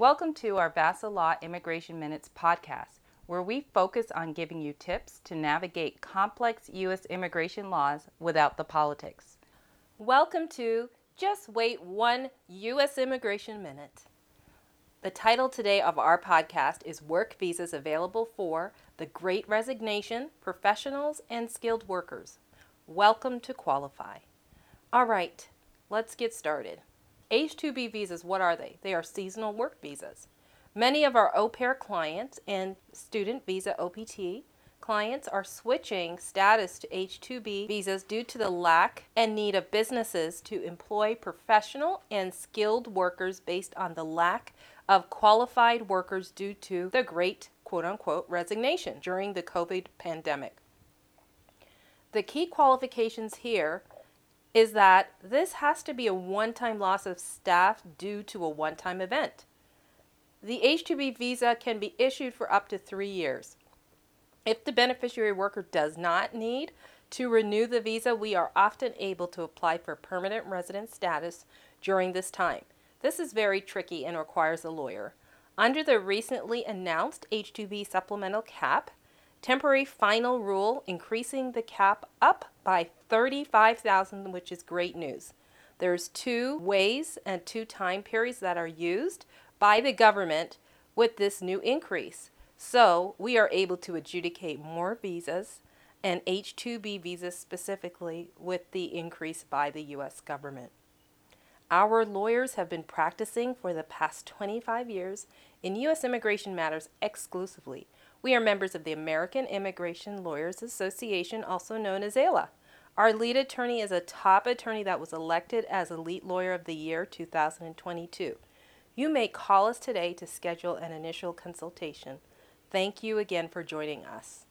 Welcome to our VASA Law Immigration Minutes podcast, where we focus on giving you tips to navigate complex U.S. immigration laws without the politics. Welcome to Just Wait One U.S. Immigration Minute. The title today of our podcast is Work Visas Available for the Great Resignation, Professionals, and Skilled Workers. Welcome to Qualify. All right, let's get started. H 2B visas, what are they? They are seasonal work visas. Many of our au pair clients and student visa OPT clients are switching status to H 2B visas due to the lack and need of businesses to employ professional and skilled workers based on the lack of qualified workers due to the great quote unquote resignation during the COVID pandemic. The key qualifications here is that this has to be a one time loss of staff due to a one time event. The H 2B visa can be issued for up to three years. If the beneficiary worker does not need to renew the visa, we are often able to apply for permanent resident status during this time. This is very tricky and requires a lawyer. Under the recently announced H 2B supplemental cap, temporary final rule increasing the cap up by 35,000 which is great news. There's two ways and two time periods that are used by the government with this new increase. So, we are able to adjudicate more visas and H2B visas specifically with the increase by the US government. Our lawyers have been practicing for the past 25 years in U.S. immigration matters exclusively. We are members of the American Immigration Lawyers Association, also known as AILA. Our lead attorney is a top attorney that was elected as Elite Lawyer of the Year 2022. You may call us today to schedule an initial consultation. Thank you again for joining us.